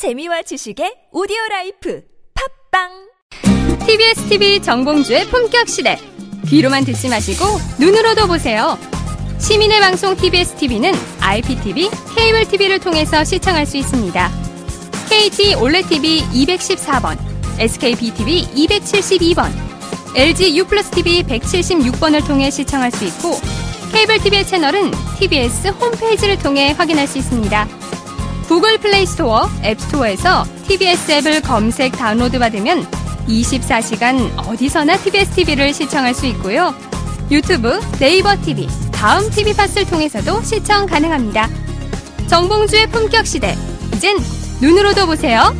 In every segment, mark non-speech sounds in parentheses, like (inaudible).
재미와 지식의 오디오 life 팟빵 TBS TV 정봉주의 품격 시대. 귀로만 듣지 마시고 눈으로도 보세요. 시민의 방송 TBS TV는 IPTV, 케이블 TV를 통해서 시청할 수 있습니다. KT 올레 TV 214번, SK BTV 272번, LG U 플러스 TV 176번을 통해 시청할 수 있고 케이블 TV의 채널은 TBS 홈페이지를 통해 확인할 수 있습니다. 구글 플레이 스토어, 앱 스토어에서 TBS 앱을 검색 다운로드 받으면 24시간 어디서나 TBS TV를 시청할 수 있고요. 유튜브, 네이버 TV, 다음 TV 팟을 통해서도 시청 가능합니다. 정봉주의 품격 시대. 이젠 눈으로도 보세요.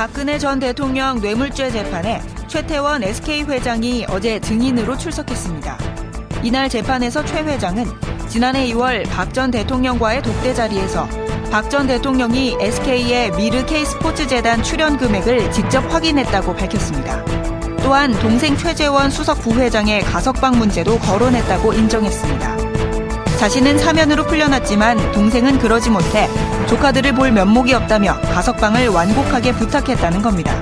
박근혜 전 대통령 뇌물죄 재판에 최태원 SK 회장이 어제 증인으로 출석했습니다. 이날 재판에서 최 회장은 지난해 2월 박 전 대통령과의 독대 자리에서 박 전 대통령이 SK의 미르 K스포츠 재단 출연 금액을 직접 확인했다고 밝혔습니다. 또한 동생 최재원 수석 부회장의 가석방 문제도 거론했다고 인정했습니다. 자신은 사면으로 풀려났지만 동생은 그러지 못해 조카들을 볼 면목이 없다며 가석방을 완곡하게 부탁했다는 겁니다.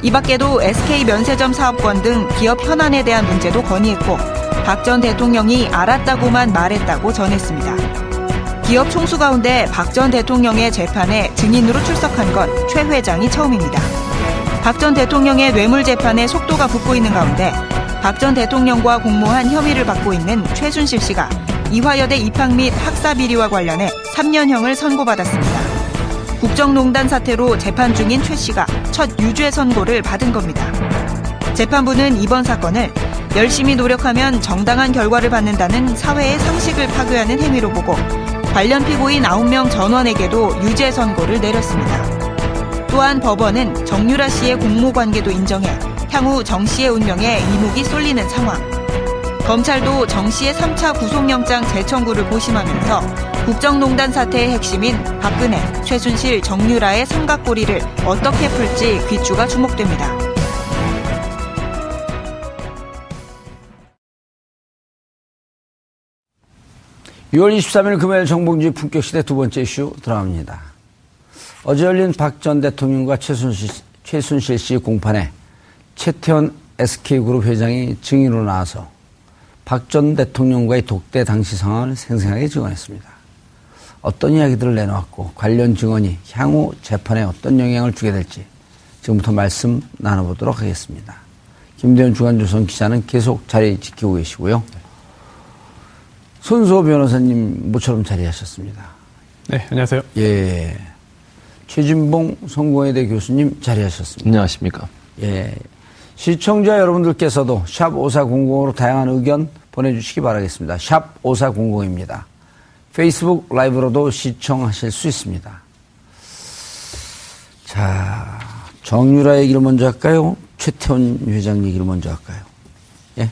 이 밖에도 SK 면세점 사업권 등 기업 현안에 대한 문제도 건의했고 박 전 대통령이 알았다고만 말했다고 전했습니다. 기업 총수 가운데 박 전 대통령의 재판에 증인으로 출석한 건 최 회장이 처음입니다. 박 전 대통령의 뇌물 재판에 속도가 붙고 있는 가운데 박 전 대통령과 공모한 혐의를 받고 있는 최순실 씨가 이화여대 입학 및 학사 비리와 관련해 3년형을 선고받았습니다. 국정농단 사태로 재판 중인 최 씨가 첫 유죄 선고를 받은 겁니다. 재판부는 이번 사건을 열심히 노력하면 정당한 결과를 받는다는 사회의 상식을 파괴하는 행위로 보고 관련 피고인 9명 전원에게도 유죄 선고를 내렸습니다. 또한 법원은 정유라 씨의 공모 관계도 인정해 향후 정 씨의 운명에 이목이 쏠리는 상황. 검찰도 정 씨의 3차 구속영장 재청구를 고심하면서 국정농단 사태의 핵심인 박근혜, 최순실, 정유라의 삼각고리를 어떻게 풀지 귀추가 주목됩니다. (6월 23일) 금요일 정봉주의 품격시대 두 번째 이슈 들어갑니다. 어제 열린 박 전 대통령과 최순실, 최순실 씨 공판에 최태원 SK그룹 회장이 증인으로 나와서 박 전 대통령과의 독대 당시 상황을 생생하게 증언했습니다. 어떤 이야기들을 내놓았고 관련 증언이 향후 재판에 어떤 영향을 주게 될지 지금부터 말씀 나눠보도록 하겠습니다. 김대현 주간조선 기자는 계속 자리 지키고 계시고요. 손수호 변호사님 모처럼 자리하셨습니다. 네, 안녕하세요. 예. 최진봉 성공회대 교수님 자리하셨습니다. 안녕하십니까. 예. 시청자 여러분들께서도 샵 5400으로 다양한 의견 보내주시기 바라겠습니다. 샵 5400입니다. 페이스북 라이브로도 시청하실 수 있습니다. 자, 정유라 얘기를 먼저 할까요? 최태원 회장 얘기를 먼저 할까요? 예?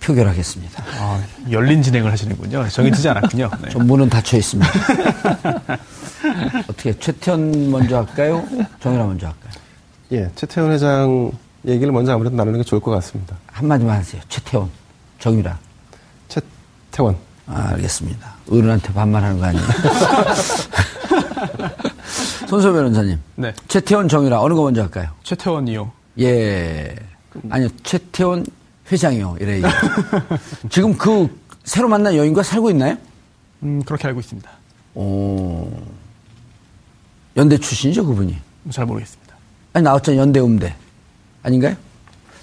표결하겠습니다. 아, 열린 진행을 하시는군요. 정해지지 않았군요. (laughs) 네. 좀 문은 닫혀 있습니다. (laughs) 어떻게 최태원 먼저 할까요? 정유라 먼저 할까요? 예, 최태원 회장 얘기를 먼저 아무래도 나누는 게 좋을 것 같습니다. 한마디만 하세요. 최태원, 정유라. 최태원. 아, 알겠습니다. 어른한테 반말하는 거 아니에요? (laughs) 손소 변호사님. 네. 최태원, 정유라 어느 거 먼저 할까요? 최태원이요. 예. 아니요, 최태원 회장이요. 이래. (laughs) 지금 그 새로 만난 여인과 살고 있나요? 음, 그렇게 알고 있습니다. 오. 연대 출신이죠, 그분이. 잘 모르겠습니다. 아니, 나왔잖아요. 연대 음대. 아닌가요?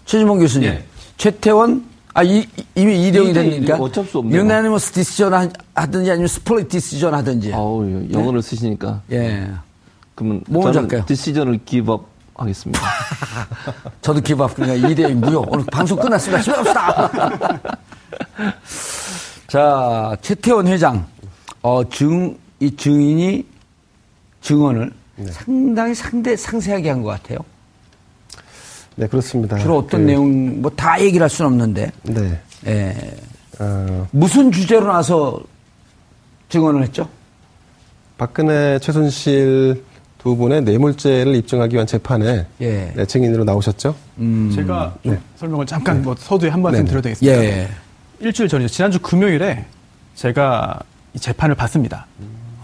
최진봉 교수님. 예. 최태원, 아, 이, 이미 이대용이 이대- 됐으니까. 어쩔 수 없네요. unanimous decision 하- 하든지 아니면 split decision 하든지. 아우, 영어를 쓰시니까. 예. 그러면 뭐 저는? decision을 give up 하겠습니다. (laughs) 저도 기밥 그러니까 2대2 무효. 오늘 방송 끝났습니다. 갑시다. (laughs) 자, 최태원 회장. 어, 증, 이 증인이 증언을 상당히 상대 상세하게 한 것 같아요. 네, 그렇습니다. 주로 어떤 그, 내용 뭐 다 얘기를 할 수는 없는데 네. 예. 어, 무슨 주제로 나서 증언을 했죠? 박근혜, 최순실 두 분의 뇌물죄를 입증하기 위한 재판에 예. 네, 증인으로 나오셨죠. 제가 좀 설명을 잠깐 뭐 서두에 한 말씀 네네. 드려도 되겠습니까? 예. 일주일 전이죠. 지난주 금요일에 제가 이 재판을 봤습니다.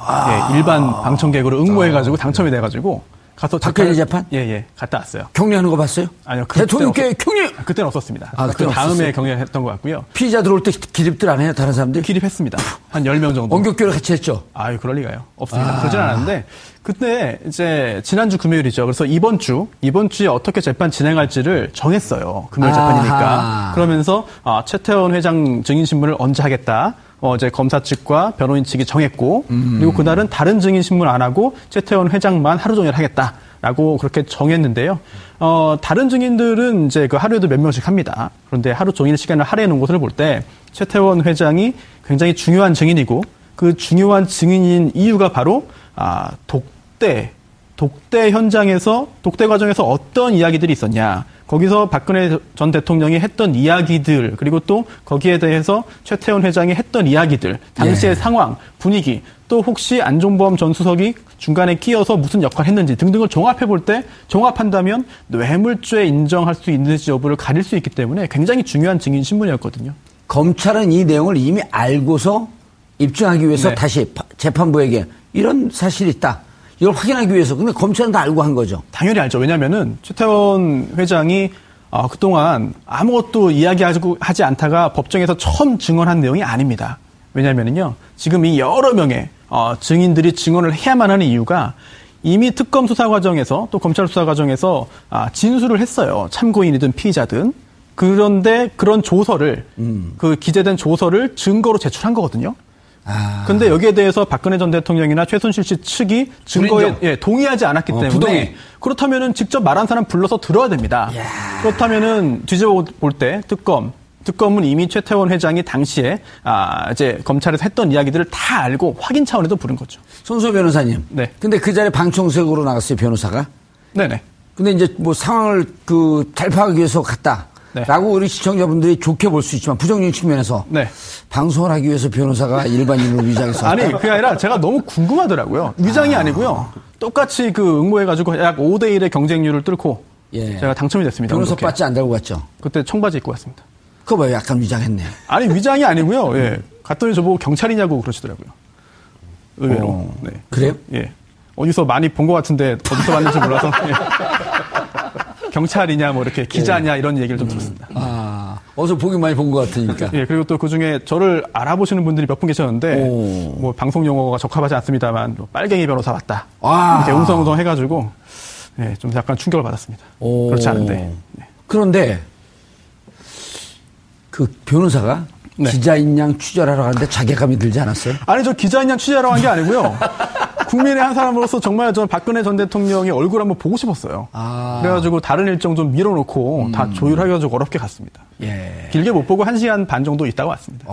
아. 예, 일반 방청객으로 응모해가지고 당첨이 돼가지고 가서 박근혜 재판? 예, 예, 갔다 왔어요. 격리하는 거 봤어요? 아니요, 대통령께 없었- 격리! 그때는 없었습니다. 아, 그 다음에? 경례했던 것 같고요. 피의자 들어올 때 기립들 안 해요, 다른 사람들? 기립했습니다. 한 10명 정도. 원격교를 같이 했죠? 아유, 그럴 리가요. 없습니다. 아. 그러진 않았는데, 그때 이제 지난주 금요일이죠. 그래서 이번 주, 이번 주에 어떻게 재판 진행할지를 정했어요. 금요일. 재판이니까. 그러면서, 아, 최태원 회장 증인신문을 언제 하겠다. 어, 이제 검사 측과 변호인 측이 정했고, 음. 그리고 그날은 다른 증인 신문 안 하고 최태원 회장만 하루 종일 하겠다. 라고 그렇게 정했는데요. 어, 다른 증인들은 이제 그 하루에도 몇 명씩 합니다. 그런데 하루 종일 시간을 할애해 놓은 것을 볼 때 최태원 회장이 굉장히 중요한 증인이고 그 중요한 증인인 이유가 바로 아, 독대 독대 현장에서 독대 과정에서 어떤 이야기들이 있었냐. 거기서 박근혜 전 대통령이 했던 이야기들 그리고 또 거기에 대해서 최태원 회장이 했던 이야기들 당시의 예. 상황 분위기 또 혹시 안종범 전 수석이 중간에 끼어서 무슨 역할을 했는지 등등을 종합해 볼 때 종합한다면 뇌물죄 인정할 수 있는지 여부를 가릴 수 있기 때문에 굉장히 중요한 증인 신문이었거든요. 검찰은 이 내용을 이미 알고서 입증하기 위해서 네. 다시 파- 재판부에게 이런 사실이 있다. 이걸 확인하기 위해서. 근데 검찰은 다 알고 한 거죠. 당연히 알죠. 왜냐면은 최태원 회장이 어, 그동안 아무것도 이야기하지 하지 않다가 법정에서 처음 증언한 내용이 아닙니다. 왜냐면은요, 지금 이 여러 명의 어, 증인들이 증언을 해야만 하는 이유가 이미 특검 수사 과정에서 또 검찰 수사 과정에서 아, 진술을 했어요. 참고인이든 피의자든. 그런데 그런 조서를 그 기재된 조서를 증거로 제출한 거거든요. 아. 근데 여기에 대해서 박근혜 전 대통령이나 최순실 씨 측이 증거에. 예, 동의하지 않았기 어, 때문에 부동의. 그렇다면은 직접 말한 사람 불러서 들어야 됩니다. 그렇다면은 뒤집어 볼 때 특검 특검은 이미 최태원 회장이 당시에 아 이제 검찰에서 했던 이야기들을 다 알고 확인 차원에도 부른 거죠. 손소 변호사님. 네. 근데 그 자리에 방청석으로 나갔어요, 변호사가. 네네. 근데 이제 뭐 상황을 그 잘 파악하기 위해서 갔다. 네. 라고 우리 시청자분들이 좋게 볼 수 있지만 부정적인 측면에서 네. 방송을 하기 위해서 변호사가 일반인으로 위장해서 (laughs) 아니. 그게 아니라 제가 너무 궁금하더라고요. 위장이 아. 니고요 똑같이 그 응모해가지고 약 5대 1의 경쟁률을 뚫고 예. 제가 당첨이 됐습니다. 변호사. 바지 안 달고 갔죠. 그때 청바지 입고 왔습니다. 그거 봐요. 약간 위장했네. 아니 위장이 아니고요. 예. 갔더니 저보고 경찰이냐고 그러시더라고요. 의외로. 어, 네. 그래요? 예. 어디서 많이 본 것 같은데 어디서 봤는지 몰라서 (laughs) 예. 경찰이냐 뭐 이렇게 기자냐 이런 얘기를 좀 들었습니다. 아, 어서 보기 많이 본 것 같으니까. (laughs) 예, 그리고 또 그 중에 저를 알아보시는 분들이 몇 분 계셨는데, 오. 뭐 방송 용어가 적합하지 않습니다만, 뭐 빨갱이 변호사 왔다. 아. 이렇게 웅성웅성 해가지고, 예, 좀 약간 충격을 받았습니다. 오. 그렇지 않은데. 네. 그런데 그 변호사가 네. 기자인 양 취재하러 가는데 자괴감이 들지 않았어요? 아니, 저 기자인 양 취재하러 간 게 아니고요. (laughs) 국민의 한 사람으로서 정말 저는 박근혜 전 대통령의 얼굴 한번 보고 싶었어요. 아. 그래가지고 다른 일정 좀 밀어놓고 다 조율해가지고 어렵게 갔습니다. 예. 길게 못 보고 한 시간 반 정도 있다가 왔습니다.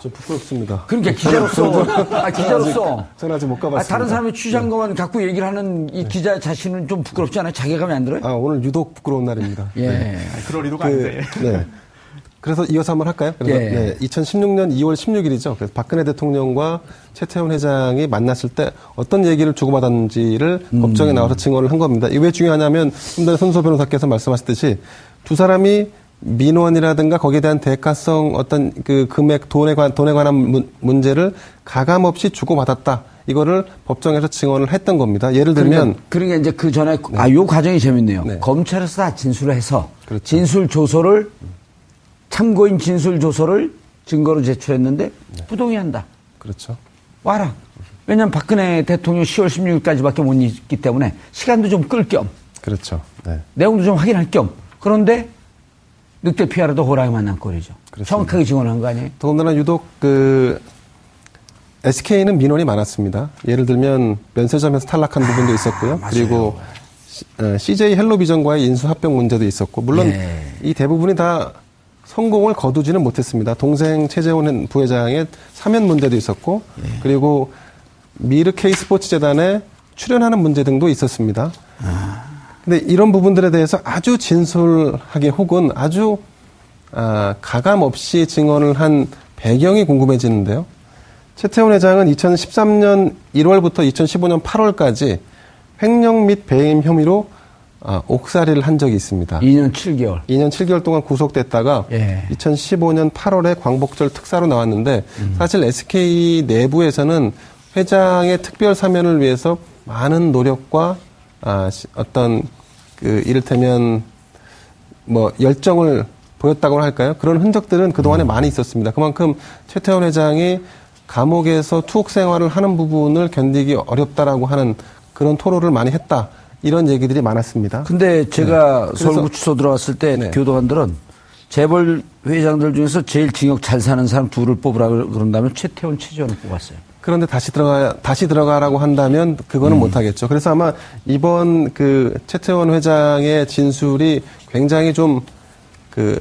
좀 부끄럽습니다. 그러니까 기자로서, 아, 기자로서. 저는 아직 못 아, 가봤습니다. 다른 사람이 취재한 것만 갖고 얘기를 하는 이 기자 자신은 좀 부끄럽지 않아요? 자괴감이 안 들어요? 아, 오늘 유독 부끄러운 날입니다. 예. 아니, 그럴 의도가 그, 아닌데. 네. 그래서 이어서 한번 할까요? 그래서 예. 네, 2016년 2월 16일이죠. 그래서 박근혜 대통령과 최태원 회장이 만났을 때 어떤 얘기를 주고받았는지를 음. 법정에 나와서 증언을 한 겁니다. 이게 왜 중요하냐면 좀 전에 손소 변호사께서 말씀하셨듯이 두 사람이 민원이라든가 거기에 대한 대가성 어떤 그 금액 돈에 관 돈에 관한 문, 문제를 가감 없이 주고받았다. 이거를 법정에서 증언을 했던 겁니다. 예를 들면 그러니까, 그러니까 이제 그 전에, 아, 요 과정이 재밌네요. 네. 검찰에서 다 진술을 해서 그렇죠. 진술 조서를 참고인 진술 조서를 증거로 제출했는데 부동의한다. 그렇죠. 와라. 왜냐면 박근혜 대통령 10월 16일까지밖에 못 있기 때문에 시간도 좀 끌 겸, 그렇죠. 네. 내용도 좀 확인할 겸. 그런데 늑대 피하라도 호랑이 만난 꼴이죠. 그렇습니다. 정확하게 증언한 거 아니에요? 더군다나 유독 그 SK는 민원이 많았습니다. 예를 들면 면세점에서 탈락한 부분도 있었고요. 맞아요. 그리고 시- 어, CJ 헬로비전과의 인수 합병 문제도 있었고 물론 예. 이 대부분이 다 성공을 거두지는 못했습니다. 동생 최재원 부회장의 사면 문제도 있었고 예. 그리고 미르 K 스포츠 재단의 출연하는 문제 등도 있었습니다. 근데 이런 부분들에 대해서 아주 진솔하게 혹은 아주 아, 가감 없이 증언을 한 배경이 궁금해지는데요. 최태원 회장은 2013년 1월부터 2015년 8월까지 횡령 및 배임 혐의로 아, 옥살이를 한 적이 있습니다. 2년 7개월. 2년 7개월 동안 구속됐다가 예. 2015년 8월에 광복절 특사로 나왔는데 사실 SK 내부에서는 회장의 특별 사면을 위해서 많은 노력과 아, 시- 어떤 그 이를테면 뭐 열정을 보였다고 할까요? 그런 흔적들은 그동안에 많이 있었습니다. 그만큼 최태원 회장이 감옥에서 투옥 생활을 하는 부분을 견디기 어렵다라고 하는 그런 토로를 많이 했다. 이런 얘기들이 많았습니다. 근데 제가 그래서- 서울구치소 들어왔을 때 네. 교도관들은 재벌 회장들 중에서 제일 징역 잘 사는 사람 둘을 뽑으라 그런다면 최태원, 최지원을 뽑았어요. 그런데 다시 들어가 다시 들어가라고 한다면 그거는 못 하겠죠. 그래서 아마 이번 그 최태원 회장의 진술이 굉장히 좀 그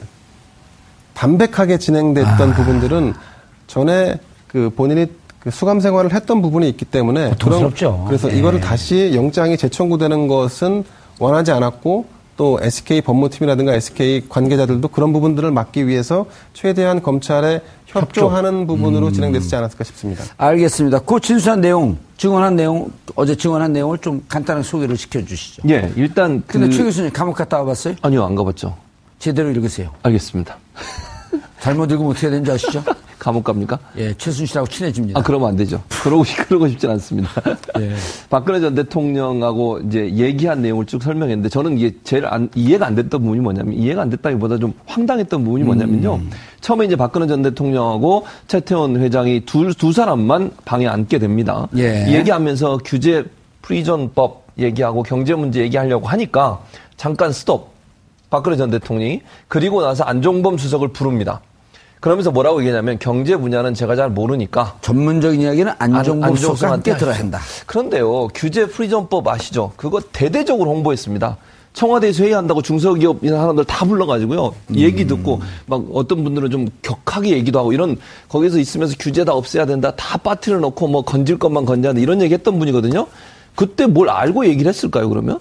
담백하게 진행됐던 부분들은 전에 그 본인이 그 수감 생활을 했던 부분이 있기 때문에 고통스럽죠. 그런- 그래서 예. 이거를 다시 영장이 재청구되는 것은 원하지 않았고 또 SK 법무팀이라든가 SK 관계자들도 그런 부분들을 막기 위해서 최대한 검찰에 협조하는 부분으로 진행됐지 않았을까 싶습니다. 알겠습니다. 그 진술한 내용, 증언한 내용, 어제 증언한 내용을 좀 간단하게 소개를 시켜주시죠. 예, 일단 그 근데 최 교수님 감옥 갔다 와봤어요? 아니요 안 가봤죠. 제대로 읽으세요. 알겠습니다. 잘못 읽으면 어떻게 되는지 아시죠? (laughs) 감옥 갑니까? 예, 최순실하고 친해집니다. 아, 그러면 안 되죠. 그러고, 싶- (laughs) 그러고 싶진 않습니다. (laughs) 예. (laughs) 박근혜 전 대통령하고 이제 얘기한 내용을 쭉 설명했는데 저는 이게 제일 안- 이해가 안 됐던 부분이 뭐냐면 이해가 안 됐다기보다 좀 황당했던 부분이 뭐냐면요. 음. 처음에 이제 박근혜 전 대통령하고 최태원 회장이 두, 두 사람만 방에 앉게 됩니다. 예. 얘기하면서 규제 프리전법 얘기하고 경제 문제 얘기하려고 하니까 잠깐 스톱. 박근혜 전 대통령이 그리고 나서 안종범 수석을 부릅니다. 그러면서 뭐라고 얘기하냐면 경제 분야는 제가 잘 모르니까 전문적인 이야기는 안종범 안- 수석과 함께 들어야. 한다. 그런데요, 규제 프리전법 아시죠? 그거 대대적으로 홍보했습니다. 청와대에서 회의한다고 중소기업 이런 사람들 다 불러가지고요. 얘기 듣고 막 어떤 분들은 좀 격하게 얘기도 하고 이런 거기서 있으면서 규제 다 없애야 된다. 다 빠트려 놓고 뭐 건질 것만 건져야 된다. 이런 얘기 했던 분이거든요. 그때 뭘 알고 얘기를 했을까요, 그러면?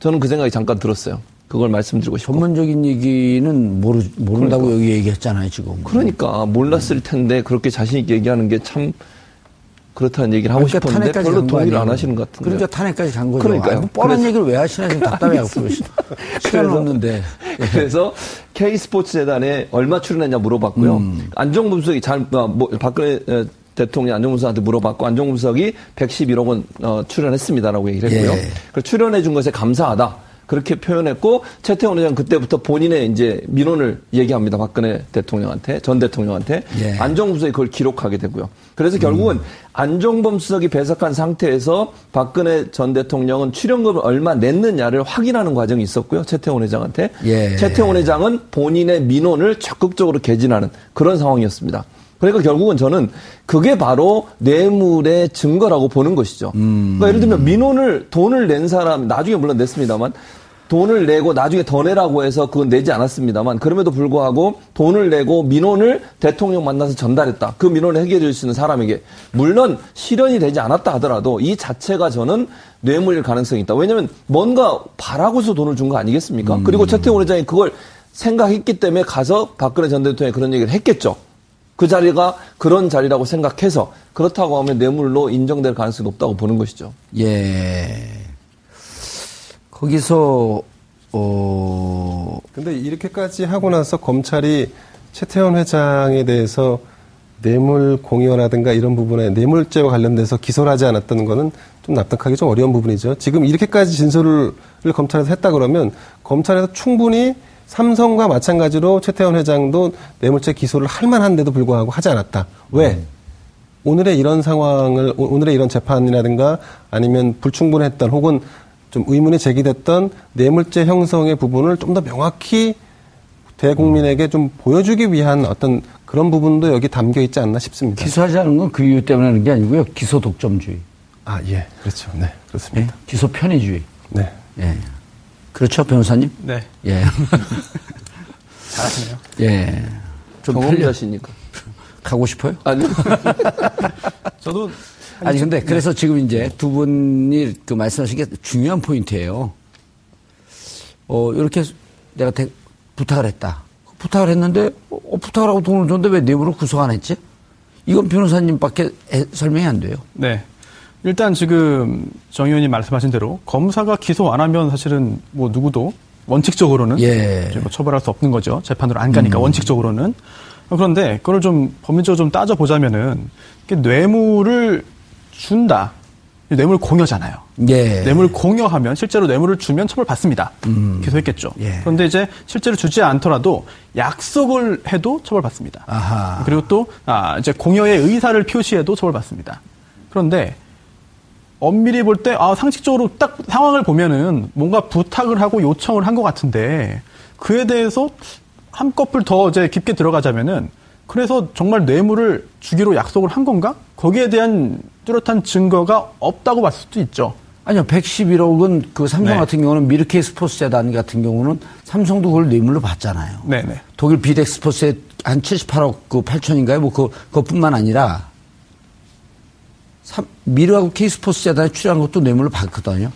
저는 그 생각이 잠깐 들었어요. 그걸 말씀드리고 싶고. 전문적인 얘기는 모르, 모른다고 여기 얘기했잖아요, 지금. 그러니까 몰랐을 텐데 그렇게 자신 있게 얘기하는 게 참 그렇다는 얘기를 하고 그러니까 싶었는데 별로 동의를. 안 하시는 것 같은데. 그러니까 탄핵까지 간 거죠. 그러니까요. 아이고, 뻔한 그래서- 얘기를 왜 하시나 지금 답답해하고. (laughs) 시간은 없는데. 그래서 K스포츠 재단에 얼마 출연했냐 물어봤고요. 음. 안종범 수석이 잘, 어, 뭐, 박근혜 어, 대통령 안종범 수석한테 물어봤고, 안종범 수석이 111억 원 어, 출연했습니다라고 얘기를 했고요. 예. 그 출연해 준 것에 감사하다. 그렇게 표현했고, 최태원 회장 그때부터 본인의 이제 민원을 얘기합니다. 박근혜 대통령한테, 전 대통령한테. 예. 안종범 수석이 그걸 기록하게 되고요. 그래서 결국은 안종범 수석이 배석한 상태에서 박근혜 전 대통령은 출연금을 얼마 냈느냐를 확인하는 과정이 있었고요. 최태원 회장한테. 예. 최태원 회장은 본인의 민원을 적극적으로 개진하는 그런 상황이었습니다. 그러니까 결국은 저는 그게 바로 뇌물의 증거라고 보는 것이죠. 그러니까 예를 들면 민원을 돈을 낸 사람 나중에 물론 냈습니다만 돈을 내고 나중에 더 내라고 해서 그건 내지 않았습니다만 그럼에도 불구하고 돈을 내고 민원을 대통령 만나서 전달했다. 그 민원을 해결해 줄 수 있는 사람에게 물론 실현이 되지 않았다 하더라도 이 자체가 저는 뇌물일 가능성이 있다. 왜냐하면 뭔가 바라고서 돈을 준 거 아니겠습니까? 그리고 최태원 회장이 그걸 생각했기 때문에 가서 박근혜 전 대통령이 그런 얘기를 했겠죠. 그 자리가 그런 자리라고 생각해서 그렇다고 하면 뇌물로 인정될 가능성이 높다고 보는 것이죠. 예. 거기서, 어, 근데 이렇게까지 하고 나서 검찰이 최태원 회장에 대해서 뇌물 공여라든가 이런 부분에 뇌물죄와 관련돼서 기소를 하지 않았다는 거는 좀 납득하기 좀 어려운 부분이죠. 지금 이렇게까지 진술을 검찰에서 했다 그러면 검찰에서 충분히 삼성과 마찬가지로 최태원 회장도 뇌물죄 기소를 할 만한데도 불구하고 하지 않았다. 왜? 오늘의 이런 상황을 오- 오늘의 이런 재판이라든가 아니면 불충분했던 혹은 좀 의문이 제기됐던 뇌물죄 형성의 부분을 좀 더 명확히 대국민에게 좀 보여주기 위한 어떤 그런 부분도 여기 담겨 있지 않나 싶습니다. 기소하지 않은 건 그 이유 때문에 하는 게 아니고요. 기소 독점주의. 아, 예. 그렇죠. 네. 예? 그렇습니다. 기소 편의주의. 네. 예. 그렇죠, 변호사님? 네. 예. (laughs) 잘하시네요. 예. 좀 편리 경험자시니까. 가고 싶어요? 아니, (laughs) 저도 아니 근데 그래서 지금 이제 두 분이 그 말씀하신 게 중요한 포인트예요. 어 이렇게 내가 대- 부탁을 했다. 부탁을 했는데 어, 부탁을 하고 돈을 줬는데 왜 뇌물을 구속 안 했지? 이건 변호사님밖에 해- 설명이 안 돼요. 네. 일단 지금 정 의원님 말씀하신 대로 검사가 기소 안 하면 사실은 뭐 누구도 원칙적으로는 예. 뭐 처벌할 수 없는 거죠. 재판으로 안 가니까 원칙적으로는. 그런데 그걸 좀 법률적으로 좀 따져 보자면은 뇌물을 준다. 뇌물 공여잖아요. 예. 뇌물 공여하면 실제로 뇌물을 주면 처벌받습니다. 기소했겠죠. 예. 그런데 이제 실제로 주지 않더라도 약속을 해도 처벌받습니다. 아하. 그리고 또 아, 이제 공여의 의사를 표시해도 처벌받습니다. 그런데 엄밀히 볼 때 아, 상식적으로 딱 상황을 보면은 뭔가 부탁을 하고 요청을 한 것 같은데 그에 대해서 한꺼풀 더 이제 깊게 들어가자면은 그래서 정말 뇌물을 주기로 약속을 한 건가? 거기에 대한 뚜렷한 증거가 없다고 봤을 수도 있죠. 아니요, 111억은 그 삼성 네. 같은 경우는 미르케이 스포츠 재단 같은 경우는 삼성도 그걸 뇌물로 받잖아요. 네 네. 독일 비덱 스포츠에 한 78억 그 8천인가요? 뭐 그, 그것뿐만 아니라 삼- 미르하고 K 스포츠 재단에 출연한 것도 뇌물로 받거든요.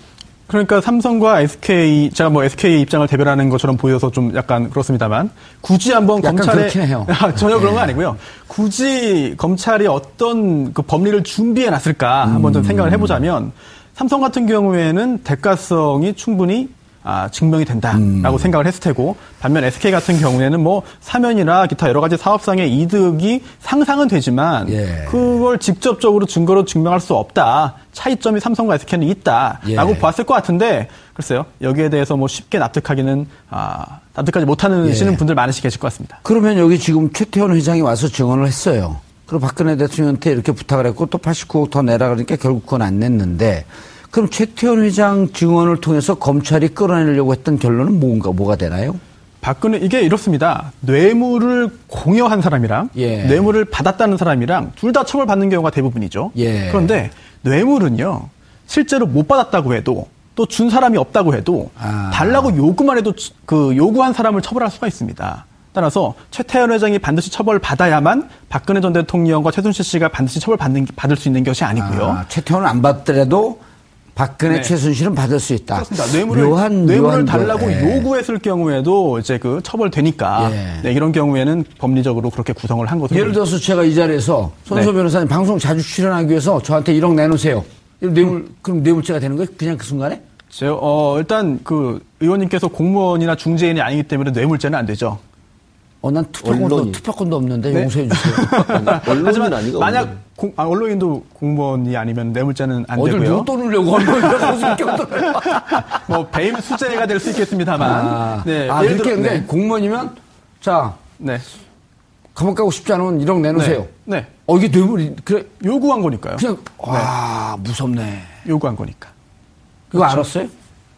그러니까 삼성과 SK 제가 뭐 SK 입장을 대변하는 것처럼 보여서 좀 약간 그렇습니다만 굳이 한번 검찰에. 아, 전혀 그런 거 네. 아니고요. 굳이 검찰이 어떤 그 법리를 준비해 놨을까 한번 좀 생각을 해보자면 삼성 같은 경우에는 대가성이 충분히 아, 증명이 된다라고 음. 생각을 했을 테고 반면 SK 같은 경우에는 뭐 사면이나 기타 여러 가지 사업상의 이득이 상상은 되지만 예. 그걸 직접적으로 증거로 증명할 수 없다. 차이점이 삼성과 SK는 있다라고 예. 봤을 것 같은데 글쎄요 여기에 대해서 뭐 쉽게 납득하기는 아, 납득하지 못하는 예. 시는 분들 많으시 계실 것 같습니다. 그러면 여기 지금 최태원 회장이 와서 증언을 했어요. 그리고 박근혜 대통령한테 이렇게 부탁을 했고 또 89억 더 내라 그러니까 결국 그건 안 냈는데 그럼 최태원 회장 증언을 통해서 검찰이 끌어내려고 했던 결론은 뭔가 뭐가 되나요? 박근혜 이게 이렇습니다. 뇌물을 공여한 사람이랑 예. 뇌물을 받았다는 사람이랑 둘 다 처벌받는 경우가 대부분이죠. 예. 그런데 뇌물은요 실제로 못 받았다고 해도 또 준 사람이 없다고 해도 아. 달라고 요구만 해도 치- 그 요구한 사람을 처벌할 수가 있습니다. 따라서 최태원 회장이 반드시 처벌 받아야만 박근혜 전 대통령과 최순실 씨가 반드시 처벌 받는 받을 수 있는 것이 아니고요. 아, 최태원은 안 받더라도 박근혜 네. 최순실은 받을 수 있다. 그렇습니다. 뇌물을, 묘한 뇌물을 묘한 달라고 거, 예. 요구했을 경우에도 이제 그 처벌되니까 예. 네, 이런 경우에는 법리적으로 그렇게 구성을 한 것으로 예를 들어서 제가 이 자리에서 손소 네. 변호사님 방송 자주 출연하기 위해서 저한테 1억 내놓으세요. 뇌물 그럼 뇌물죄가 되는 거예요? 그냥 그 순간에? 제, 어, 일단 그 의원님께서 공무원이나 중재인이 아니기 때문에 뇌물죄는 안 되죠. 어, 난 투표권도. 투표권도 없는데 네. 용서해 주세요. (laughs) 하지만 아니고 만약 공, 아, 언론인도 공무원이 아니면 뇌물죄는 안 어딜 되고요. 누구 떠누려고 언론이라고 무슨 껴들어요. 뭐 배임 수재가 될 수 있겠습습니다만. 아, 네, 아 들어- 근데 네. 공무원이면 자 네. 감옥 가고 싶지 않으면 1억 내놓으세요. 네. 네. 어 이게 뇌물이 그래 요구한 거니까요. 그냥 와 무섭네. 요구한 거니까. 그거 알았어요?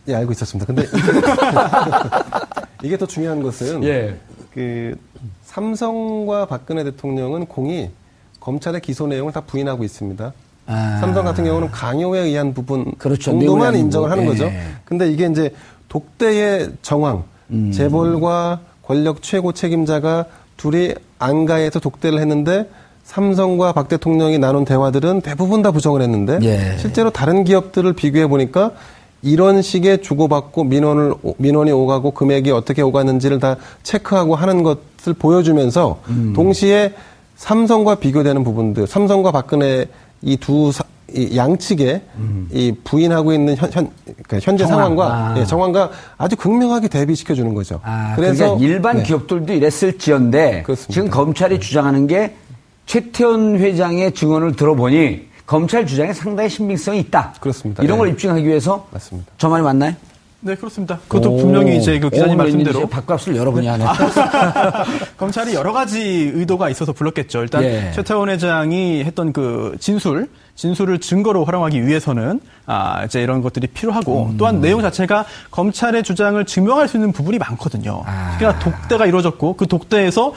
예, 알고 있었습니다. 근데 (laughs) 이게 더 중요한 것은 예. 그 삼성과 박근혜 대통령은 공이 검찰의 기소 내용을 다 부인하고 있습니다. 아. 삼성 같은 경우는 강요에 의한 부분 그렇죠. 정도만 인정을 하는 아니고. 거죠. 예. 근데 이게 이제 독대의 정황, 음. 재벌과 권력 최고 책임자가 둘이 안가에서 독대를 했는데 삼성과 박 대통령이 나눈 대화들은 대부분 다 부정을 했는데 예. 실제로 다른 기업들을 비교해 보니까 이런 식의 주고받고 민원을 민원이 오가고 금액이 어떻게 오갔는지를 다 체크하고 하는 것을 보여주면서 음. 동시에 삼성과 비교되는 부분들, 삼성과 박근혜 이두 양측에 이 부인하고 있는 현, 현, 그러니까 현재 음. 정황. 상황과 아. 예, 정황과 아주 극명하게 대비시켜 주는 거죠. 아, 그래서 일반 네. 기업들도 이랬을지언데 그렇습니다. 지금 검찰이 주장하는 게 최태원 회장의 증언을 들어보니 검찰 주장에 상당히 신빙성이 있다. 그렇습니다. 이런 걸 예. 입증하기 위해서 맞습니다. 저 말이 맞나요? 네, 그렇습니다. 그것도 분명히 이제 그 기자님? 말씀대로 밥값을 여러 분이 하네. (laughs) 검찰이 여러 가지 의도가 있어서 불렀겠죠. 일단 예. 최태원 회장이 했던 그 진술, 진술을 증거로 활용하기 위해서는 아 이제 이런 것들이 필요하고 음. 또한 내용 자체가 검찰의 주장을 증명할 수 있는 부분이 많거든요. 아. 특히나 독대가 이루어졌고 그 독대에서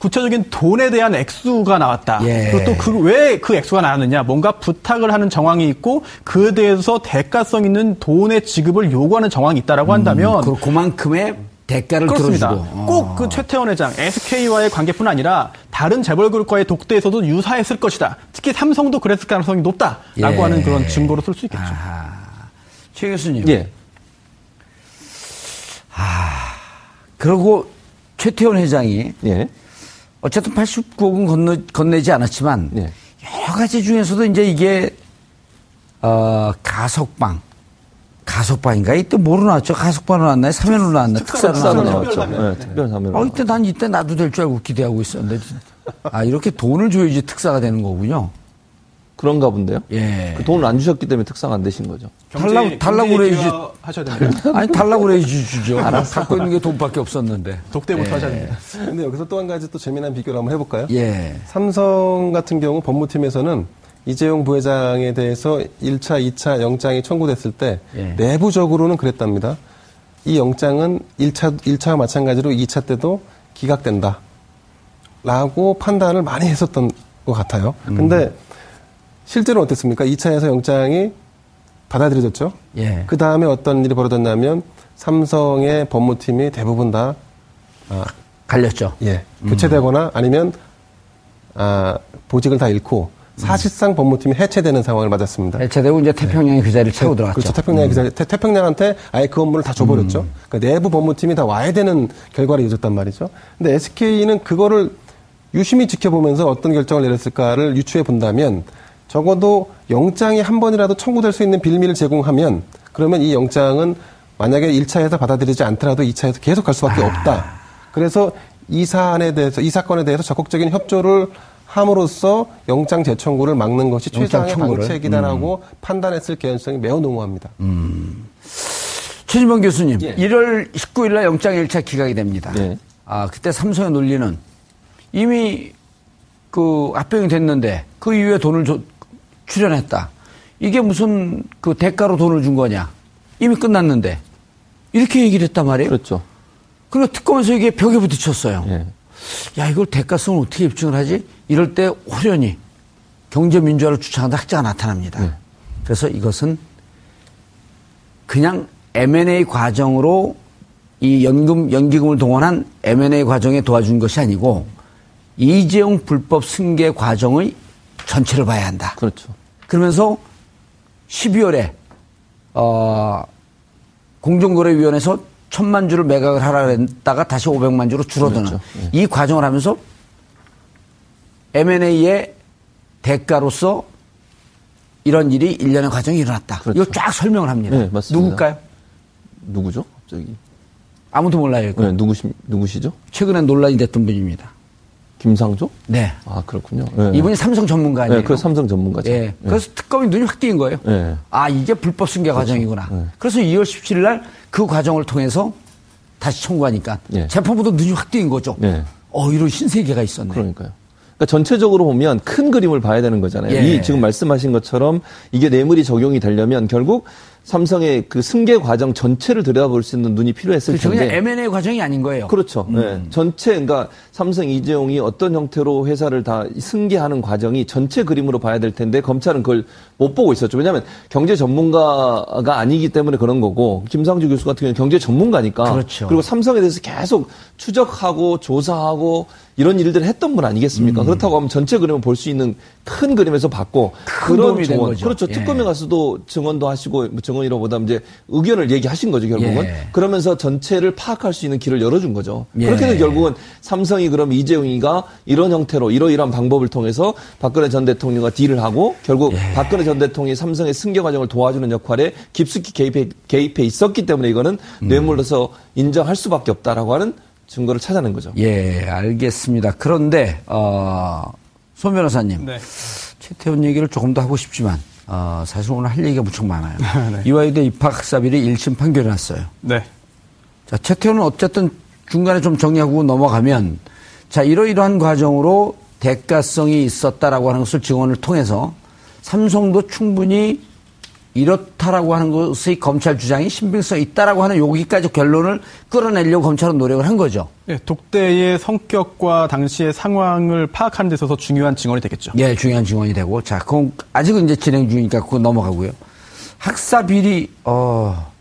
구체적인 돈에 대한 액수가 나왔다. 예. 그리고 또 그왜그 액수가 나왔느냐? 뭔가 부탁을 하는 정황이 있고 그에 대해서 대가성 있는 돈의 지급을 요구하는 정황이 있다라고 한다면 그, 그만큼의 대가를 그렇습니다. 어. 꼭그 최태원 회장, SK와의 관계뿐 아니라 다른 재벌 그룹과의 독대에서도 유사했을 것이다. 특히 삼성도 그랬을 가능성이 높다라고 예. 하는 그런 증거로 쓸 수 있겠죠. 아하. 최 교수님. 예. 그리고 최태원 회장이 예. 어쨌든 89억은 건너, 건네지 않았지만 예. 여러 가지 중에서도 이제 이게 어, 가석방 가석방인가 이때 뭐로 나왔죠? 가석방으로 나왔나요? 사면으로 나왔나요? 특사로 나왔나요? 나왔죠. 예, 특별 사면으로. 어, 이때 난 이때 나도 될 줄 알고 기대하고 있었는데 아 이렇게 돈을 줘야지 특사가 되는 거군요. 그런가 본데요. 예. 그 돈을 안 주셨기 때문에 특사가 안 되신 거죠. 달라고- 달라고 그래야지. 하셔야 됩니다. (laughs) 아니 달라고 그래 주죠. 갖고 있는 게 돈밖에 없었는데. 독대부터 하셔야 됩니다. 근데 여기서 또 한 가지 또 재미난 비교를 한번 해 볼까요? 예. 삼성 같은 경우 법무팀에서는 이재용 부회장에 대해서 1차, 2차 영장이 청구됐을 때 예. 내부적으로는 그랬답니다. 이 영장은 1차, 1차와 마찬가지로 2차 때도 기각된다. 라고 판단을 많이 했었던 것 같아요. 근데 실제로 어땠습니까? 2차에서 영장이 받아들여졌죠? 예. 그 다음에 어떤 일이 벌어졌냐면 삼성의 법무팀이 대부분 다 갈렸죠. 예, 교체되거나 아니면 아, 보직을 다 잃고 사실상 법무팀이 해체되는 상황을 맞았습니다. 해체되고 이제 태평양이 그 자리를 채워 들어갔죠. 그렇죠. 태평양 기자 태, 태평양한테 아예 그 업무를 다 줘버렸죠. 그러니까 내부 법무팀이 다 와야 되는 결과를 이어졌단 말이죠. 근데 SK는 그거를 유심히 지켜보면서 어떤 결정을 내렸을까를 유추해 본다면 적어도 영장이 한 번이라도 청구될 수 있는 빌미를 제공하면 그러면 이 영장은 만약에 1차에서 받아들이지 않더라도 2차에서 계속 갈 수밖에 없다. 그래서 이 사안에 대해서 이 사건에 대해서 적극적인 협조를 함으로써 영장 재청구를 막는 것이 영장 최상의 청구를? 방책이다라고 판단했을 개연성이 매우 농후합니다. 최진범 교수님, 예. 1월 19일 날 영장 1차 기각이 됩니다. 예. 아, 그때 삼성의 논리는 이미 그 합병이 됐는데 그 이후에 돈을 줘- 출연했다. 이게 무슨 그 대가로 돈을 준 거냐. 이미 끝났는데. 이렇게 얘기를 했단 말이에요. 그렇죠. 그리고 특검에서 이게 벽에 부딪혔어요. 예. 야, 이걸 대가성을 어떻게 입증을 하지? 이럴 때 호련히 경제민주화를 주창하는 학자가 나타납니다. 네. 그래서 이것은 그냥 M&A 과정으로 이 연금, 연기금을 동원한 M&A 과정에 도와준 것이 아니고 이재용 불법 승계 과정의 전체를 봐야 한다. 그렇죠. 그러면서 12월에 어, 공정거래위원회에서 천만 주를 매각을 하라 했다가 다시 500만 주로 줄어드는 그렇죠. 예. 이 과정을 하면서 M&A의 대가로서 이런 일이 일련의 과정이 일어났다. 그렇죠. 이거 쫙 설명을 합니다. 네, 맞습니다. 누굴까요? 누구죠? 갑자기. 아무도 몰라요. 네, 누구시, 누구시죠? 최근에 논란이 됐던 분입니다. 김상조? 네. 아, 그렇군요. 예. 이분이 삼성 전문가 아니에요? 네, 그 삼성 전문가죠. 예. 그래서 특검이 눈이 확 띄인 거예요. 예. 아, 이게 불법 승계 과정이구나. 예. 그래서 2월 17일 날 그 과정을 통해서 다시 청구하니까 예. 재판부도 눈이 확 띄인 거죠. 예. 어, 이런 신세계가 있었네. 그러니까요. 그러니까 전체적으로 보면 큰 그림을 봐야 되는 거잖아요. 예. 이 지금 말씀하신 것처럼 이게 뇌물이 적용이 되려면 결국 삼성의 그 승계 과정 전체를 들여다볼 수 있는 눈이 필요했을 그렇죠. 텐데. 그냥 M&A 과정이 아닌 거예요. 그렇죠. 네. 전체, 그러니까 삼성 이재용이 어떤 형태로 회사를 다 승계하는 과정이 전체 그림으로 봐야 될 텐데 검찰은 그걸 못 보고 있었죠. 왜냐하면 경제 전문가가 아니기 때문에 그런 거고 김상주 교수 같은 경우는 경제 전문가니까. 그렇죠. 리고 삼성에 대해서 계속 추적하고 조사하고 이런 일들을 했던 분 아니겠습니까? 그렇다고 하면 전체 그림을 볼 수 있는 큰 그림에서 봤고 증언, 거죠. 그렇죠. 예. 특검에 가서도 증언도 하시고 뭐 증언이라보다 이제 의견을 얘기하신 거죠 결국은. 예. 그러면서 전체를 파악할 수 있는 길을 열어준 거죠. 예. 그렇게 해서 결국은 삼성이 그럼 이재용이가 이런 형태로 이러이러한 방법을 통해서 박근혜 전 대통령과 딜을 하고 결국 예. 박근혜 전 대통령이 삼성의 승계 과정을 도와주는 역할에 깊숙이 개입해, 개입해 있었기 때문에 이거는 음. 뇌물로서 인정할 수밖에 없다라고 하는 증거를 찾아낸 거죠. 예, 알겠습니다. 그런데 어, 손 변호사님, 네. 최태원 얘기를 조금 더 하고 싶지만 어, 사실 오늘 할 얘기가 무척 많아요. (laughs) 네. 이화여대 입학 학사비리 1심 판결이 났어요. 네. 자, 최태원은 어쨌든 중간에 좀 정리하고 넘어가면 자, 이러이러한 과정으로 대가성이 있었다라고 하는 것을 증언을 통해서 삼성도 충분히 이렇다라고 하는 것의 검찰 주장이 신빙성이 있다라고 하는 여기까지 결론을 끌어내려고 검찰은 노력을 한 거죠. 네, 독대의 성격과 당시의 상황을 파악하는 데 있어서 중요한 증언이 되겠죠. 예, 중요한 증언이 되고. 자, 그건 아직은 이제 진행 중이니까 그거 넘어가고요. 학사 비리, 어,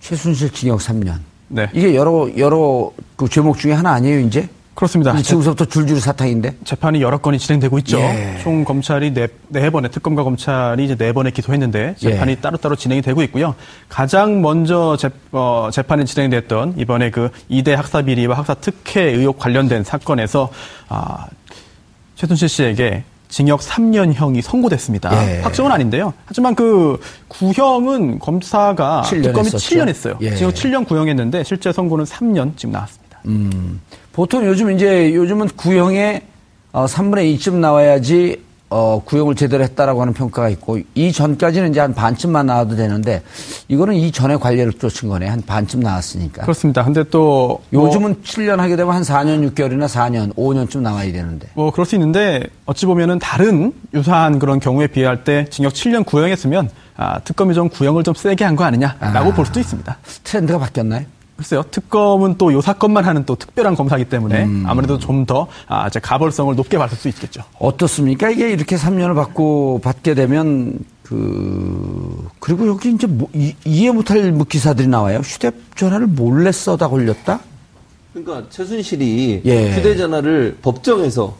최순실 징역 3년. 네. 이게 여러, 여러 그 죄목 중에 하나 아니에요, 이제? 그렇습니다. 지금부터 줄줄이 사탕인데. 재판이 여러 건이 진행되고 있죠. 예. 총 검찰이 네, 네 번의 특검과 검찰이 이제 네 번에 기소했는데 재판이 예. 따로따로 진행이 되고 있고요. 가장 먼저 재, 어, 재판이 진행됐던 이번에 그 이대 학사 비리와 학사 특혜 의혹 관련된 사건에서 아, 최순실 씨에게 징역 3년형이 선고됐습니다. 예. 확정은 아닌데요. 하지만 그 구형은 검사가 7년 특검이 했었죠. 7년 했어요. 예. 징역 7년 구형했는데 실제 선고는 3년 지금 나왔습니다. 음. 보통 요즘 이제 요즘은 구형에 어, 3분의 2쯤 나와야지 어, 구형을 제대로 했다라고 하는 평가가 있고 이 전까지는 이제 한 반쯤만 나와도 되는데 이거는 이 전에 관례를 쫓은 거네 한 반쯤 나왔으니까. 그렇습니다. 근데 또 뭐- 요즘은 7년 하게 되면 한 4년 6개월이나 4년, 5년쯤 나와야 되는데. 뭐 그럴 수 있는데 어찌 보면은 다른 유사한 그런 경우에 비할 때 징역 7년 구형했으면 아, 특검이 좀 구형을 좀 세게 한 거 아니냐라고 아. 볼 수도 있습니다. 트렌드가 바뀌었나요? 글쎄요, 특검은 또 요 사건만 하는 또 특별한 검사이기 때문에 음. 아무래도 좀더 아, 이제 가벌성을 높게 받을 수 있겠죠. 어떻습니까? 이게 이렇게 3년을 받고 받게 되면 그 그리고 여기 이제 뭐, 이, 이해 못할 뭐 기사들이 나와요. 휴대전화를 몰래 써다 걸렸다. 그러니까 최순실이 예. 휴대전화를 법정에서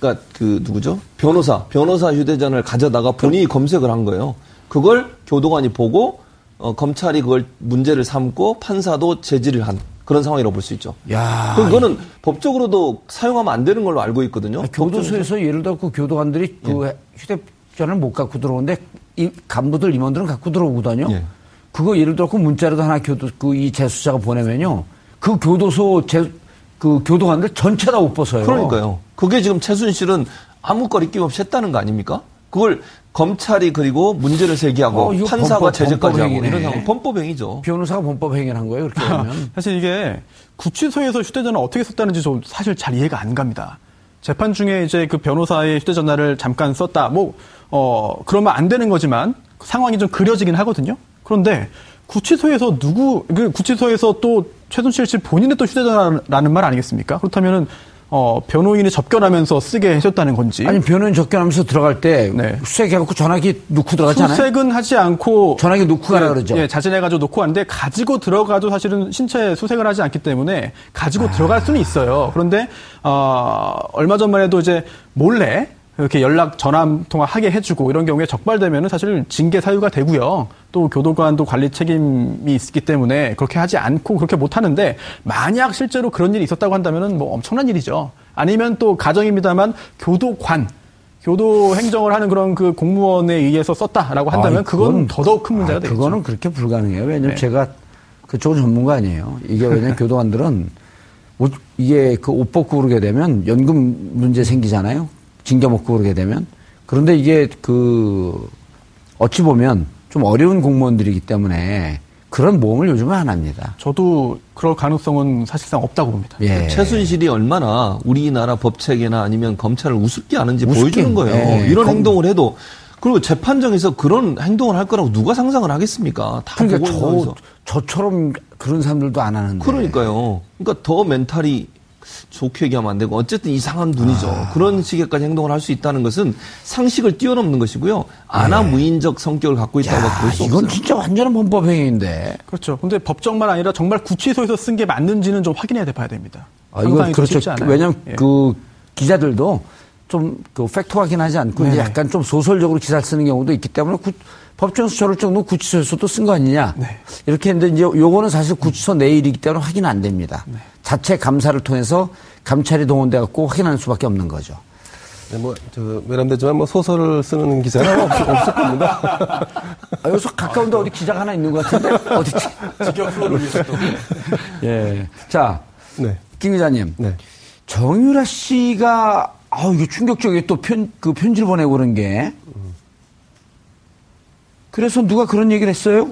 그러니까 그 누구죠? 변호사 변호사 휴대전화를 가져다가 본인이 검색을 한 거예요. 그걸 교도관이 보고 어, 검찰이 그걸 문제를 삼고 판사도 제지를 한 그런 상황이라고 볼 수 있죠. 야, 그거는 법적으로도 사용하면 안 되는 걸로 알고 있거든요. 아, 교도소에서 예를 들어 그 교도관들이 그 예. 휴대전화를 못 갖고 들어오는데 이 간부들 임원들은 갖고 들어오거든요. 예. 그거 예를 들어 그 문자라도 하나 교도 그 이 재수자가 보내면요. 그 교도소 재, 그 교도관들 전체 다 못 벗어요. 그러니까요. 그게 지금 최순실은 아무 거리낌 없이 했다는 거 아닙니까? 그걸 검찰이 그리고 문제를 제기하고 어, 판사가 제재까지 하고. 이런 상황 범법행위죠. 변호사가 범법 행위를 한 거예요. 그렇게 하면. 사실 이게 구치소에서 휴대전화 어떻게 썼다는지 좀 사실 잘 이해가 안 갑니다. 재판 중에 이제 그 변호사의 휴대전화를 잠깐 썼다. 뭐, 어, 그러면 안 되는 거지만 상황이 좀 그려지긴 하거든요. 그런데 구치소에서 누구, 그 구치소에서 또 최순실 씨 본인의 또 휴대전화라는 말 아니겠습니까? 그렇다면은 어, 변호인이 접견하면서 쓰게 해줬다는 건지. 아니 변호인 접견하면서 들어갈 때 네. 수색해갖고 전화기 놓고 들어가잖아요. 수색은 하지 않고 전화기 놓고 가라 예, 그러죠. 예, 자진해가지고 놓고 왔는데 가지고 들어가도 사실은 신체 수색을 하지 않기 때문에 가지고 들어갈 수는 있어요. 그런데 어, 얼마 전만 해도 이제 몰래 이렇게 연락 전화 통화 하게 해주고 이런 경우에 적발되면은 사실 징계 사유가 되고요. 또 교도관도 관리 책임이 있기 때문에 그렇게 하지 않고 그렇게 못 하는데 만약 실제로 그런 일이 있었다고 한다면은 뭐 엄청난 일이죠. 아니면 또 가정입니다만 교도관 교도 행정을 하는 그런 그 공무원에 의해서 썼다라고 한다면 아이, 그건 더더욱 큰 문제가 아, 되겠죠. 그거는 그렇게 불가능해요. 왜냐면 네. 제가 그쪽은 전문가 아니에요. 이게 왜냐면 (laughs) 교도관들은 옷- 이게 그 옷 벗고 그러게 되면 연금 문제 생기잖아요. 징계 먹고 그러게 되면. 그런데 이게 그 어찌 보면 좀 어려운 공무원들이기 때문에 그런 모험을 요즘은 안 합니다. 저도 그럴 가능성은 사실상 없다고 봅니다. 예. 최순실이 얼마나 우리나라 법 체계나 아니면 검찰을 우습게 아는지 우습게, 보여주는 거예요. 예. 이런 검- 행동을 해도 그리고 재판정에서 그런 행동을 할 거라고 누가 상상을 하겠습니까? 다 그러니까 저. 저처럼 그런 사람들도 안 하는데. 그러니까요. 그러니까 더 멘탈이 좋게 얘기하면 안 되고 어쨌든 이상한 눈이죠. 아. 그런 식의까지 행동을 할 수 있다는 것은 상식을 뛰어넘는 것이고요. 안하무인적 성격을 갖고 있다고 네. 야, 볼수 이건 없어요. 진짜 완전한 범법 행위인데. 그렇죠. 근데 법정만 아니라 정말 구치소에서 쓴 게 맞는지는 좀 확인해야 봐야 됩니다. 아, 이건 그렇죠. 쉽지 않아요. 왜냐하면 예. 그 기자들도 좀그 팩트 확인하지 않고 이제 네. 약간 좀 소설적으로 기사를 쓰는 경우도 있기 때문에 구- 법정에서 저럴 정도 구치소에서도 쓴 거 아니냐. 네. 이렇게 했는데 이제 요거는 사실 구치소 내일이기 때문에 확인 안 됩니다. 네. 자체 감사를 통해서 감찰이 동원돼 갖고 확인하는 수밖에 없는 거죠. 네, 뭐, 저, 외람되지만 뭐 소설을 쓰는 기자는 없, 없을 겁니다. (laughs) 아, 여기서 가까운데 어디 기자가 하나 있는 것 같은데 (laughs) 어디? 직격 플로를 위해서 또. (laughs) 예. 자, 네. 김 기자님. 네. 정유라 씨가 아 이게 충격적이에요. 또 편 그 편지를 보내고 그런 게. 그래서 누가 그런 얘기를 했어요?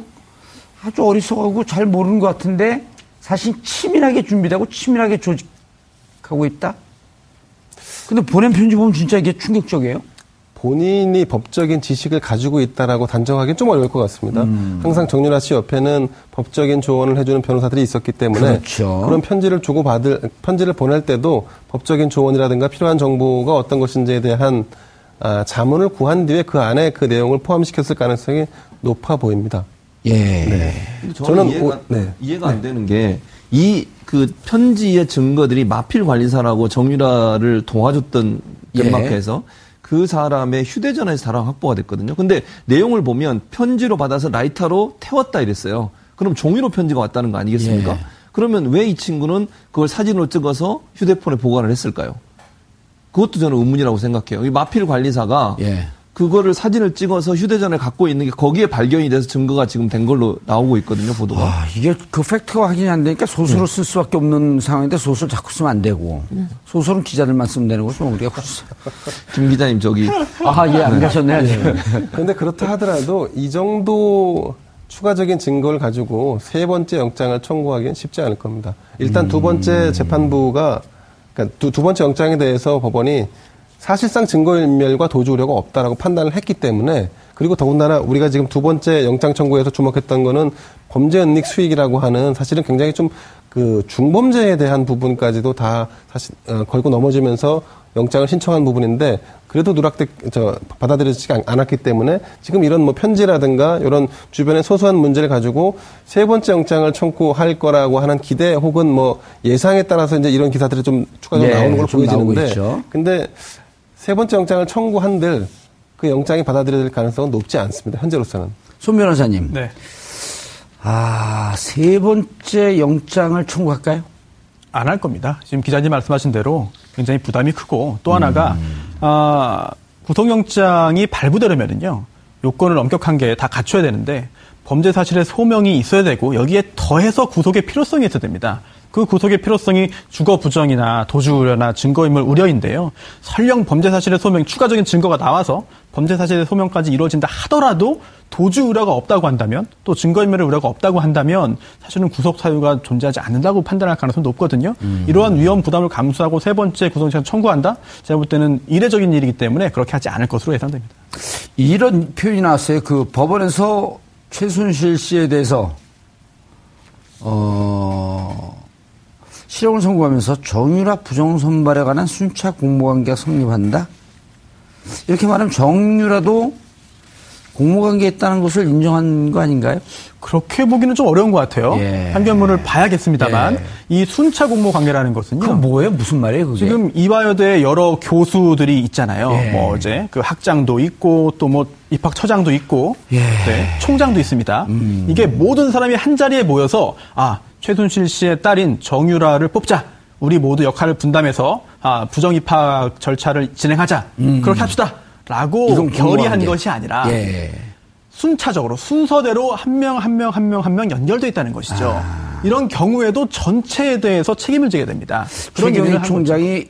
아주 어리석하고 잘 모르는 것 같은데 사실 치밀하게 준비되고 치밀하게 조직하고 있다. 근데 보낸 편지 보면 진짜 이게 충격적이에요. 본인이 법적인 지식을 가지고 있다라고 단정하기는 좀 어려울 것 같습니다. 음. 항상 정윤아 씨 옆에는 법적인 조언을 해주는 변호사들이 있었기 때문에 그렇죠. 런 편지를 주고 받을 편지를 보낼 때도 법적인 조언이라든가 필요한 정보가 어떤 것인지에 대한 아, 자문을 구한 뒤에 그 안에 그 내용을 포함시켰을 가능성이 높아 보입니다. 예. 근데 저는, 저는 이해가, 오- 네. 이해가 안 되는 게 이 그 편지의 증거들이 마필 관리사라고 정유라를 도와줬던 예. 덴마크에서 그 사람의 휴대전화에서 다량 확보가 됐거든요. 근데 내용을 보면 편지로 받아서 라이터로 태웠다 이랬어요. 그럼 종이로 편지가 왔다는 거 아니겠습니까? 예. 그러면 왜 이 친구는 그걸 사진으로 찍어서 휴대폰에 보관을 했을까요? 그것도 저는 의문이라고 생각해요. 이 마필 관리사가 예. 그거를 사진을 찍어서 휴대전화에 갖고 있는 게 거기에 발견이 돼서 증거가 지금 된 걸로 나오고 있거든요, 보도가. 아, 이게 그 팩트가 확인이 안 되니까 소설을 쓸 수밖에 없는 상황인데 소설 자꾸 쓰면 안 되고 소설은 기자들만 쓰면 되는 거죠. 우리가 굳이. (laughs) 김 기자님 저기 아, 예, 안 가셨네요. 그런데 그렇다 하더라도 이 정도 추가적인 증거를 가지고 세 번째 영장을 청구하기는 쉽지 않을 겁니다. 일단 두 번째 재판부가 그러니까 두, 두 번째 영장에 대해서 법원이 사실상 증거인멸과 도주 우려가 없다라고 판단을 했기 때문에 그리고 더군다나 우리가 지금 두 번째 영장 청구에서 주목했던 거는 범죄 은닉 수익이라고 하는 사실은 굉장히 좀 그 중범죄에 대한 부분까지도 다 사실 어, 걸고 넘어지면서 영장을 신청한 부분인데 그래도 누락돼 저 받아들여지지 않- 않았기 때문에 지금 이런 뭐 편지라든가 이런 주변의 소소한 문제를 가지고 세 번째 영장을 청구할 거라고 하는 기대 혹은 뭐 예상에 따라서 이제 이런 기사들이 좀 추가적으로 네, 나오는 걸로 보여지는데. 근데 세 번째 영장을 청구한들 그 영장이 받아들여질 가능성은 높지 않습니다. 현재로서는. 손 변호사님. 네. 아, 세 번째 영장을 청구할까요? 안 할 겁니다. 지금 기자님 말씀하신 대로 굉장히 부담이 크고 또 하나가 아, 구속영장이 발부되려면은요 요건을 엄격한 게 다 갖춰야 되는데 범죄 사실의 소명이 있어야 되고 여기에 더해서 구속의 필요성이 있어야 됩니다. 그 구속의 필요성이 주거 부정이나 도주 우려나 증거인멸 우려인데요. 설령 범죄 사실의 소명 추가적인 증거가 나와서 범죄 사실의 소명까지 이루어진다 하더라도 도주 우려가 없다고 한다면 또 증거인멸의 우려가 없다고 한다면 사실은 구속 사유가 존재하지 않는다고 판단할 가능성이 높거든요. 이러한 위험 부담을 감수하고 세 번째 구속영장 청구한다. 제가 볼 때는 이례적인 일이기 때문에 그렇게 하지 않을 것으로 예상됩니다. 이런 표현이 나왔어요. 그 법원에서 최순실 씨에 대해서 어 실형을 선고하면서 정유라 부정 선발에 관한 순차 공모관계가 성립한다. 이렇게 말하면 정유라도 공모관계에 있다는 것을 인정한 거 아닌가요? 그렇게 보기는 좀 어려운 것 같아요. 예. 판결문을 봐야겠습니다만 예. 이 순차 공모 관계라는 것은요. 그건 뭐예요? 무슨 말이에요? 그게? 지금 이화여대 여러 교수들이 있잖아요. 예. 뭐 어제 그 학장도 있고 또 뭐 입학처장도 있고 예. 음. 네, 총장도 있습니다. 이게 모든 사람이 한 자리에 모여서 아 최순실 씨의 딸인 정유라를 뽑자. 우리 모두 역할을 분담해서 아, 부정 입학 절차를 진행하자. 그렇게 합시다. 라고 음. 결의한 공모관계. 것이 아니라 예. 순차적으로 순서대로 한 명 한 명 한 명 한 명 연결돼 있다는 것이죠. 아. 이런 경우에도 전체에 대해서 책임을 지게 됩니다. 그런 최경희. 총장이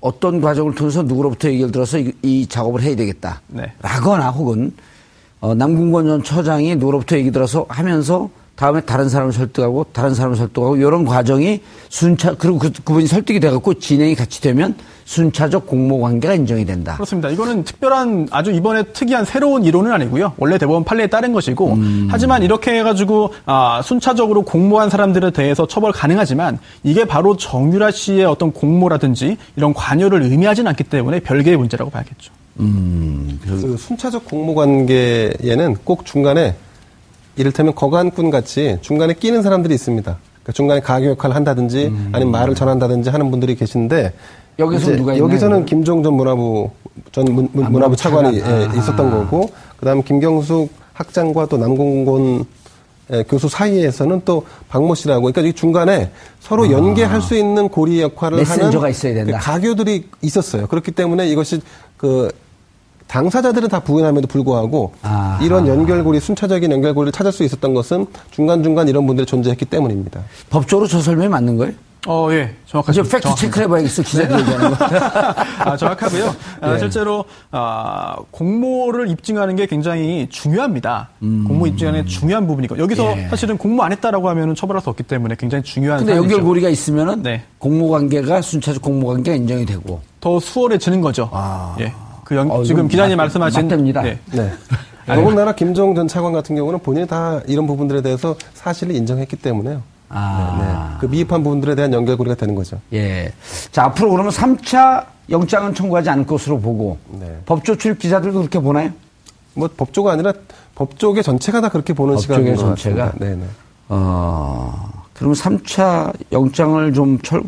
어떤 과정을 통해서 누구로부터 얘기를 들어서 이, 이 작업을 해야 되겠다. 네. 라거나 혹은 어, 남궁건 전 처장이 누구로부터 얘기 들어서 하면서 다음에 다른 사람을 설득하고 다른 사람을 설득하고 이런 과정이 순차 그리고 그, 그분이 설득이 돼갖고 진행이 같이 되면 순차적 공모 관계가 인정이 된다. 그렇습니다. 이거는 특별한 아주 이번에 특이한 새로운 이론은 아니고요. 원래 대법원 판례에 따른 것이고 음. 하지만 이렇게 해가지고 아, 순차적으로 공모한 사람들에 대해서 처벌 가능하지만 이게 바로 정유라 씨의 어떤 공모라든지 이런 관여를 의미하지는 않기 때문에 별개의 문제라고 봐야겠죠. 그 순차적 공모 관계에는 꼭 중간에 이를테면 거간꾼 같이 중간에 끼는 사람들이 있습니다. 그러니까 중간에 가교 역할을 한다든지 아니면 말을 전한다든지 하는 분들이 계신데 여기서 누가 있나요? 여기서는 김종 전 문화부 전 문, 문- 아, 문화부 차관이 차관. 예. 있었던 거고 그다음 김경숙 학장과 또 남궁곤 예, 교수 사이에서는 또 박모 씨라고 그러니까 이 중간에 서로 연계할 수 있는 고리 역할을 아. 메신저가 하는 있어야 된다. 그 가교들이 있었어요. 그렇기 때문에 이것이 그 당사자들은 다 부인함에도 불구하고 아하. 이런 연결고리 순차적인 연결고리를 찾을 수 있었던 것은 중간중간 이런 분들이 존재했기 때문입니다. 법적으로 저 설명이 맞는 거예요? 어, 예. 정확하십니다. 팩트 체크를 해봐야겠어. 기자들 얘기하는 거. (laughs) 아, 정확하고요. 아, 예. 실제로 아, 공모를 입증하는 게 굉장히 중요합니다. 공모 입증하는 게 중요한 부분이고 여기서 음. 예. 사실은 공모 안 했다라고 하면 처벌할 수 없기 때문에 굉장히 중요한 근데 사안이죠. 연결고리가 있으면은 네. 공모 관계가 순차적 공모 관계가 인정이 되고 더 수월해지는 거죠. 아. 예. 그 연- 어, 지금 기자님 맞- 말씀하신 맞답니다. 네. 네. 더군다나 김종 전 차관 같은 경우는 본인이 다 이런 부분들에 대해서 사실을 인정했기 때문에요. 아. 네. 그 미흡한 부분들에 대한 연결고리가 되는 거죠. 예. 자, 앞으로 그러면 3차 영장은 청구하지 않을 것으로 보고 네. 법조 출입 기자들도 그렇게 보나요? 뭐 법조가 아니라 법조계 전체가 다 그렇게 보는 시각인 것 전체가? 같습니다. 네네. 어, 그러면 3차 영장을 좀 철,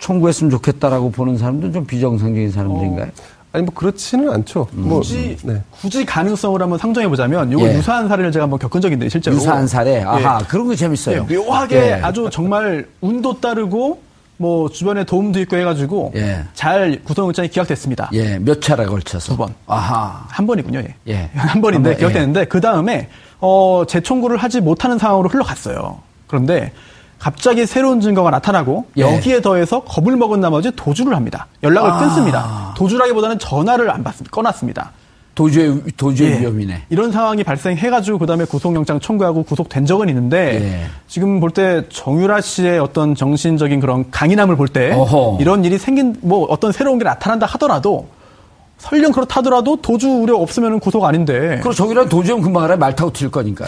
청구했으면 좋겠다라고 보는 사람들은 좀 비정상적인 사람들인가요? 아니 뭐 그렇지는 않죠. 뭐 굳이 네. 굳이 가능성을 한번 상정해 보자면 요거 예. 유사한 사례를 제가 한번 겪은 적이 있는데 실제로 유사한 사례. 아하, 예. 그런 거 재밌어요. 예, 묘하게 예. 아주 정말 운도 따르고 뭐 주변에 도움도 있고 해가지고 예. 잘 구속영장이 기각됐습니다. 예, 몇 차례 걸쳐서. 두 번. 아하. 한 번이군요. 예. 예. (laughs) 한 번인데 한 번, 기각됐는데 그 다음에 어, 재청구를 하지 못하는 상황으로 흘러갔어요. 그런데 갑자기 새로운 증거가 나타나고 예. 여기에 더해서 겁을 먹은 나머지 도주를 합니다. 연락을 아. 끊습니다. 도주라기보다는 전화를 안 받습니다. 꺼놨습니다. 도주의, 도주의 예. 위험이네. 이런 상황이 발생해가지고 그다음에 구속영장 청구하고 구속된 적은 있는데 예. 지금 볼 때 정유라 씨의 어떤 정신적인 그런 강인함을 볼 때. 이런 일이 생긴 뭐 어떤 새로운 게 나타난다 하더라도 설령 그렇다더라도 도주 우려 없으면 구속 아닌데 그리고 저기랑 도주하면 금방 알아요. 말 타고 튈 거니까.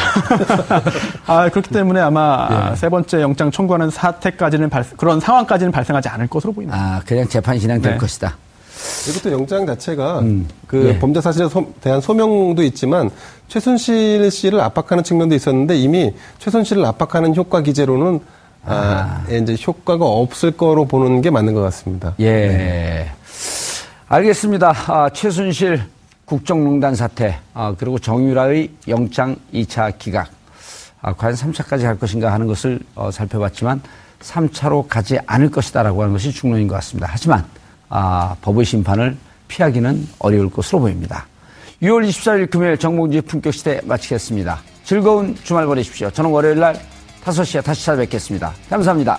(laughs) 아 그렇기 때문에 아마 예. 세 번째 영장 청구하는 사태까지는 발- 그런 상황까지는 발생하지 않을 것으로 보입니다. 아, 그냥 재판 진행될 네. 것이다. 그리고 또 영장 자체가 음. 그 예. 범죄 사실에 소- 대한 소명도 있지만 최순실 씨를 압박하는 측면도 있었는데 이미 최순실을 압박하는 효과 기제로는 아, 이제 효과가 없을 거로 보는 게 맞는 것 같습니다. 예. 알겠습니다. 아, 최순실 국정농단 사태, 아, 그리고 정유라의 영장 2차 기각. 아, 과연 3차까지 갈 것인가 하는 것을 어, 살펴봤지만 3차로 가지 않을 것이다라고 하는 것이 중론인 것 같습니다. 하지만 아, 법의 심판을 피하기는 어려울 것으로 보입니다. 6월 24일 금요일 정봉주의 품격시대 마치겠습니다. 즐거운 주말 보내십시오. 저는 월요일 날 5시에 다시 찾아뵙겠습니다. 감사합니다.